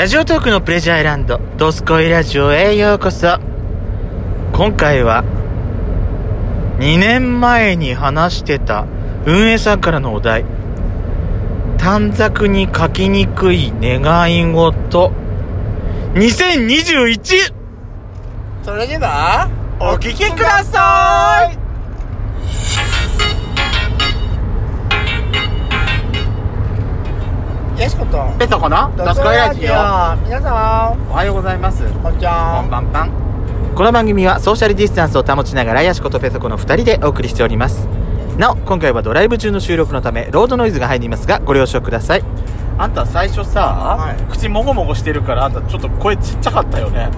ラジオトークのプレジャーアイランド、ドスコイラジオへようこそ。今回は、2年前に話してた運営さんからのお題、短冊に書きにくい願い事、2021! それではお聞きくださいことペソコのドスコイラジオ。皆さおはようございます。んこんにちこはんばんぱん。この番組はソーシャルディスタンスを保ちながらヤシコとペソコの2人でお送りしております。なお、今回はドライブ中の収録のため、ロードノイズが入りますが、ご了承ください。あんた最初さ、はい口もごもごしてるから、あんたちょっと声ちっちゃかったよね。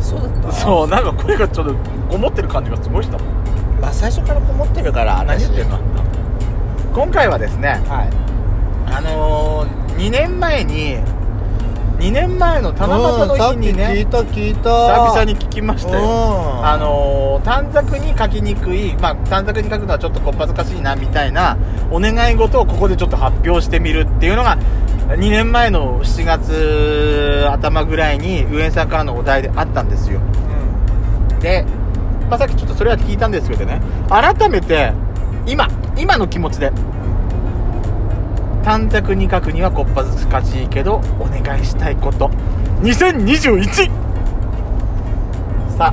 そうだったそう、なんか声がちょっとこもってる感じがすごいしたもん。まあ最初からこもってるから何言ってんの？今回はですね、はいあのー、2年前に、2年前の七夕の日にね、うん聞いた聞いた。久々に聞きましたよ。うん。あのー短冊に書きにくい、まあ、短冊に書くのはちょっとこっぱずかしいなみたいなお願い事をここでちょっと発表してみるっていうのが2年前の7月頭ぐらいに運営さんからのお題であったんですよ。で、まあ、さっきちょっとそれは聞いたんですけどね。改めて今今の気持ちで短冊に書くにはこっぱずかしいけどお願いしたいこと。2021さあ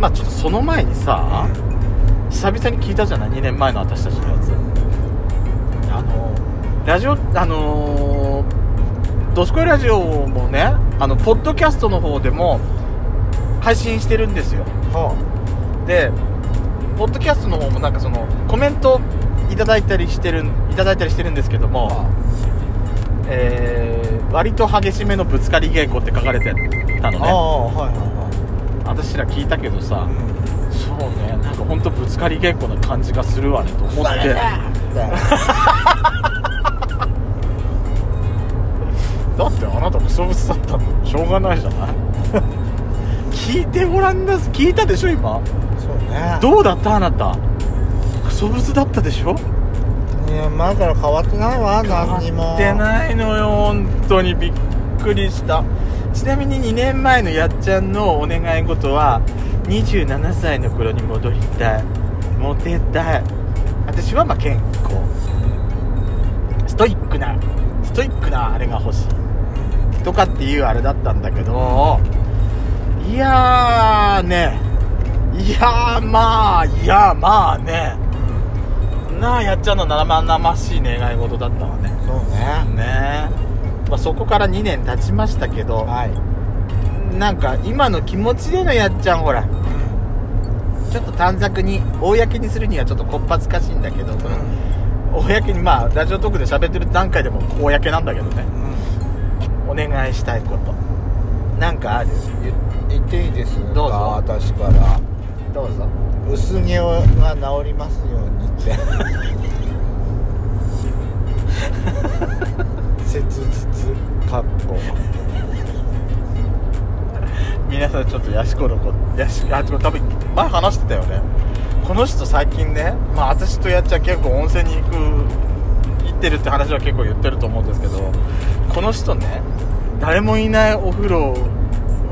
まあちょっとその前にさ久々に聞いたじゃない？2年前の私たちのやつ。あのラジオあのー、ドスコイラジオもねあのポッドキャストの方でも配信してるんですよ。はでポッドキャストの方もなんかそのコメントいただいたりしてるいただいたりしてるんですけども、えー、割と激しめのぶつかり稽古って書かれてたのね。ああはいは私ら聞いたけどさいはいそうねなんかほんとぶつかり稽古な感じがするわねと思って。だってあなたクソブスだったんだよしょうがないじゃない？聞いてごらんな聞いたでしょ今？そうね。どうだったあなた？クソブスだったでしょ？2年前から変わってないわ何にも。変わってないのよ本当にびっくりした。ちなみに2年前のやっちゃんのお願い事は27歳の頃に戻りたい。モテたい。私はまあ健康。ストイックなストイックなあれが欲しい。とかっていうあれだったんだけど。いやーね。いやーまあいやまあね。なあやっちゃんの生々しい願い事だったわね。そうね。ね。え、まあ、そこから2年経ちましたけどはい。なんか今の気持ちでのやっちゃんほら。ちょっと短冊に公にするにはちょっとこっぱずかしいんだけど、その公にまあラジオトークで喋ってる段階でも公なんだけどね。お願いしたいこと。なんかある？言言っていいですか？どうぞ。私から。どうぞ薄毛が治りますようにって。切実かっこ皆さんちょっとヤシコの子ヤシあ多分前話してたよね。この人最近ねまあ私とやっちゃん結構温泉に行く行ってるって話は結構言ってると思うんですけどこの人ね誰もいないお風呂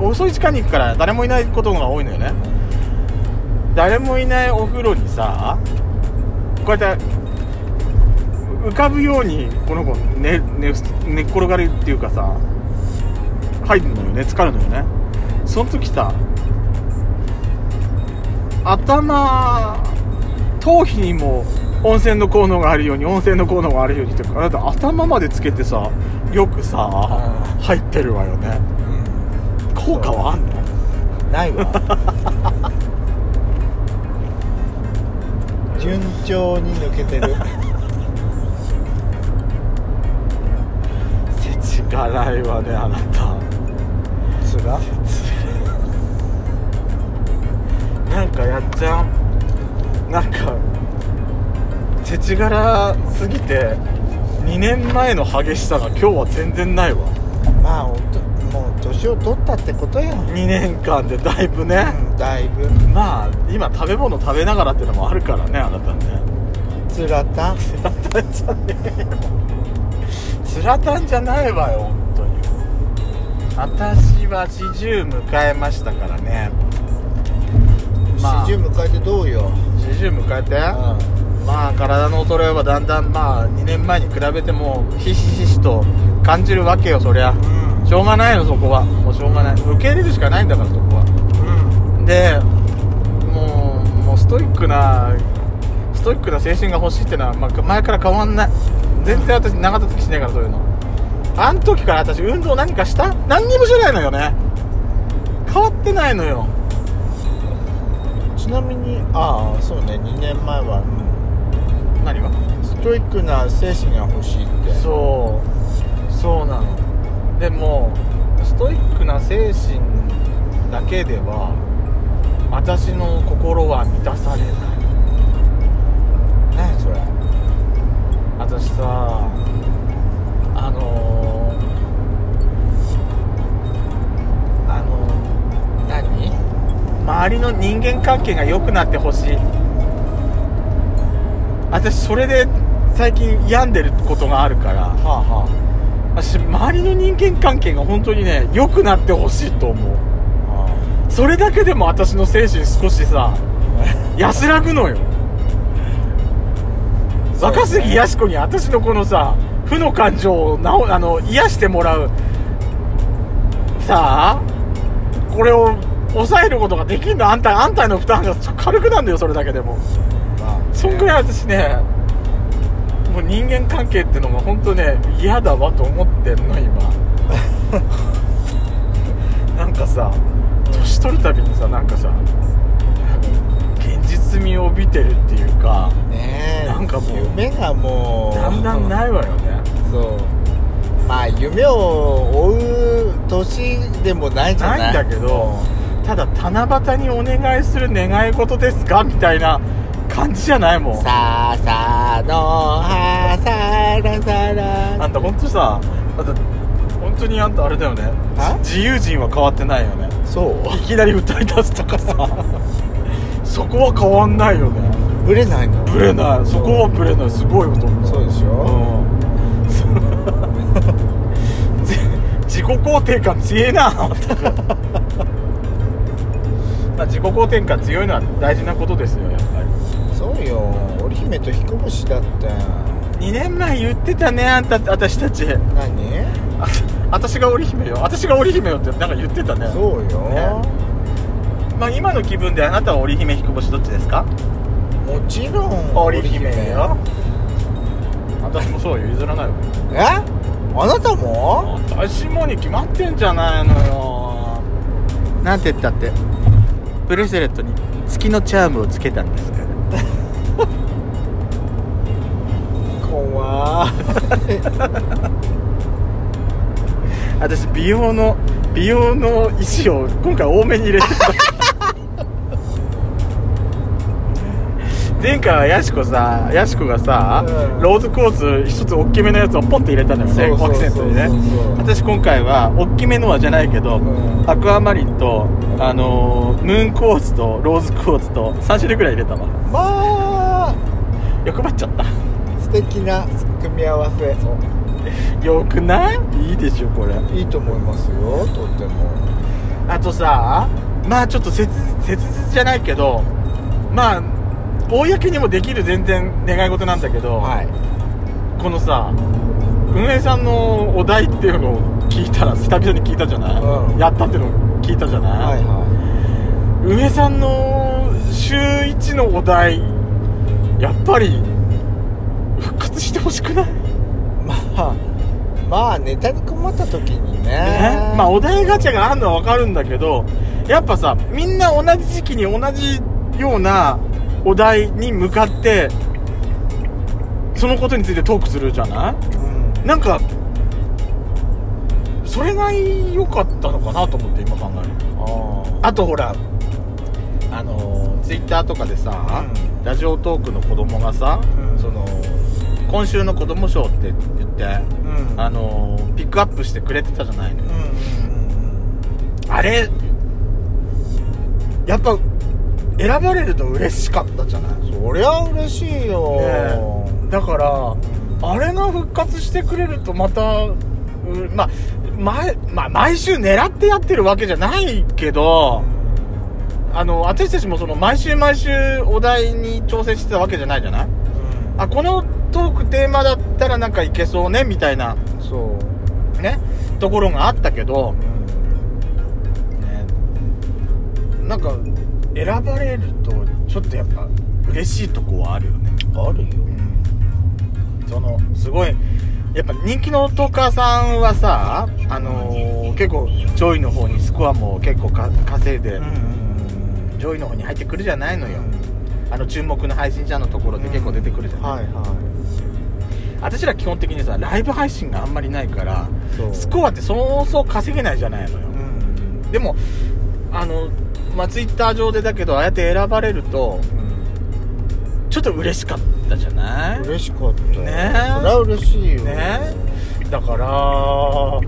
遅い時間に行くから誰もいないことが多いのよね誰もいないお風呂にさこうやって浮かぶようにこの子寝寝寝っ転がるっていうかさ入るのよね浸かるのよね。その時さ頭頭皮にも温泉の効能があるように温泉の効能があるようにってあなた頭までつけてさよくさうん。入ってるわよね。効果はあんの？ないわ順調に抜けてる。世知辛いわねあなた。つら？なんかやっちゃんなんか世知辛すぎて2年前の激しさが今日は全然ないわ。まあおともう年を取ったってことよ、2年間でだいぶね、うん、だいぶ。まあ今食べ物食べながらっていうのもあるからねあなたね。つらたつらたんじゃねえよつらたんじゃないわよ本当に。私は40迎えましたからね。まあ。40迎えてどうよ？40迎えて。うまあ体の衰えはだんだんまあ2年前に比べてもひしひしと感じるわけよそりゃ。んしょうがないのそこは。もうしょうがない。受け入れるしかないんだからそこは。うん。でもうもうストイックなストイックな精神が欲しいってのは、まあ、前から変わんない。全然私長続きしないからそういうの。あん時から私運動何かした？何にもしてないのよね。変わってないのよ。ちなみにああそうね。2年前は、何が？うんストイックな精神が欲しいって。そう。そうなのでもストイックな精神だけでは私の心は満たされない。何それ。私さあのー、あの何？周りの人間関係が良くなってほしい。私それで最近病んでることがあるから。はあはあ。私周りの人間関係が本当にね良くなってほしいと思う。それだけでも私の精神少しさ 安らぐのよ。若杉やし子に私のこのさ負の感情をなおあの癒してもらうさあこれを抑えることができんの？あんたあんたへの負担が軽くなんだよそれだけでも。まあね。そんぐらい私ねもう人間関係ってのが本当ね嫌だわと思ってんの今。なんかさ年取るたびにさなんかさ現実味を帯びてるっていうかねえなんかもう夢がもう。だんだんないわよね。そう。まあ夢を追う年でもないんじゃない。ないんだけどただ七夕にお願いする願い事ですかみたいな感じじゃないもん。さあさあのはさらさら。あんた本当さあんた本当にあんたあれだよね。あ自由人は変わってないよね。そう。いきなり歌い出すとかさ。そこは変わんないよね。ぶれないの？ブレない。そこはブレない。すごいこと思うそうでしょ、うん。じ自己肯定感強えな。まあ自己肯定感強いのは大事なことですよやっぱそうよ織姫と彦星だってり2年前言ってたねあんた私たち。何？あ私が織姫よ。私が織姫よってなんか言ってたね。そうよ、ね。まあ今の気分であなたは織姫彦星どっちですか？もちろん織姫よ。私もそうよ。譲らないわ。よえ？あなたも？私もに決まってんじゃないのよ。なんて言ったって？ブレスレットに月のチャームをつけたんです怖い 私美容の美容の石を今回多めに入れてた 前回はやしこさやしこがさ、うん。ローズクォーツ一つ大きめのやつをポンって入れたのよねアクセントにね。私今回は大きめのはじゃないけど、ん。アクアマリンと、あのームーンクォーツとローズクォーツと3種類ぐらい入れたわ。まあ。欲張っちゃった素敵な組み合わせ。よくない？いいでしょこれ。いいと思いますよとっても。あとさまあちょっと切切実じゃないけどまあ公にもできる全然願い事なんだけど、はい。このさ運営さんのお題っていうのを聞いたら久々に聞いたじゃない、うん。やったっていうのを聞いたじゃない、はいは運営さんの週1のお題やっぱり復活してほしくない？いまあまあネタに困った時にね。ね？まあお題ガチャがあるのは分かるんだけどやっぱさみんな同じ時期に同じようなお題に向かってそのことについてトークするじゃない？うん。なんかそれが良かったのかなと思って今考える。ああとほらあのツイッターとかでさ、うん。ラジオトークの子供がさ、うん。その今週の子供賞って言って、うん。あのピックアップしてくれてたじゃないのよ。うんあれやっぱ選ばれると嬉しかったじゃない、うんそりゃ嬉しいよ、ねだからあれが復活してくれるとまたうまあ毎,、まあ、毎週狙ってやってるわけじゃないけどあの私たちもその毎週毎週お題に挑戦してたわけじゃないじゃない？あこのトークテーマだったらなんかいけそうねみたいなそう。ねところがあったけど、ね、なんか選ばれるとちょっとやっぱ嬉しいとこはあるよね。あるよ。そのすごいやっぱ人気のトーカーさんはさあのー結構上位の方にスコアも結構か稼いで、上位の方に入ってくるじゃないのよ、あの注目の配信者のところで結構出てくるじゃない、はいは私ら基本的にさライブ配信があんまりないからスコアってそうそう稼げないじゃないのよ。うん。でもあのまあツイッター上でだけどああやって選ばれるとちょっと嬉しかったじゃない？嬉しかった。ね。えそりゃ嬉しいよ。ね。だから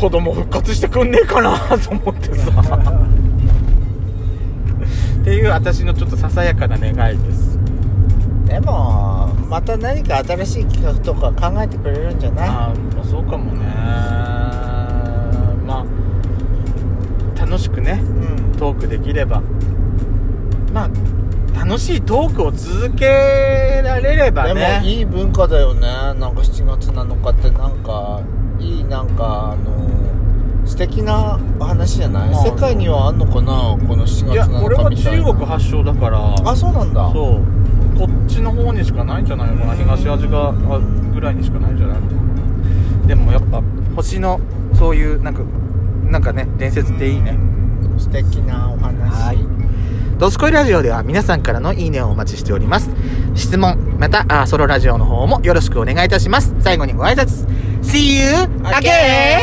子供復活してくんねえかなと思ってさ っていう私のちょっとささやかな願いです。でもまた何か新しい企画とか考えてくれるんじゃない？ああそうかもね。まあ楽しくねうん。トークできれば。まあ楽しいトークを続けられればでねもいい文化だよね。なんか7月7日ってなんかいいなんかあの素敵な話じゃない？まあ。世界にはあんのかな？この7月7日みたいな。いやこれは中国発祥だから。あそうなんだ。そう。こっちの方にしかないんじゃないのかな？東アジアあぐらいにしかないんじゃないのかな？でもやっぱ星のそういうなんかなんかね伝説っていいね。素敵なお話。はい。ドスコイラジオでは皆さんからのいいねをお待ちしております。質問またあソロラジオの方もよろしくお願いいたします。最後にご挨拶。See you again!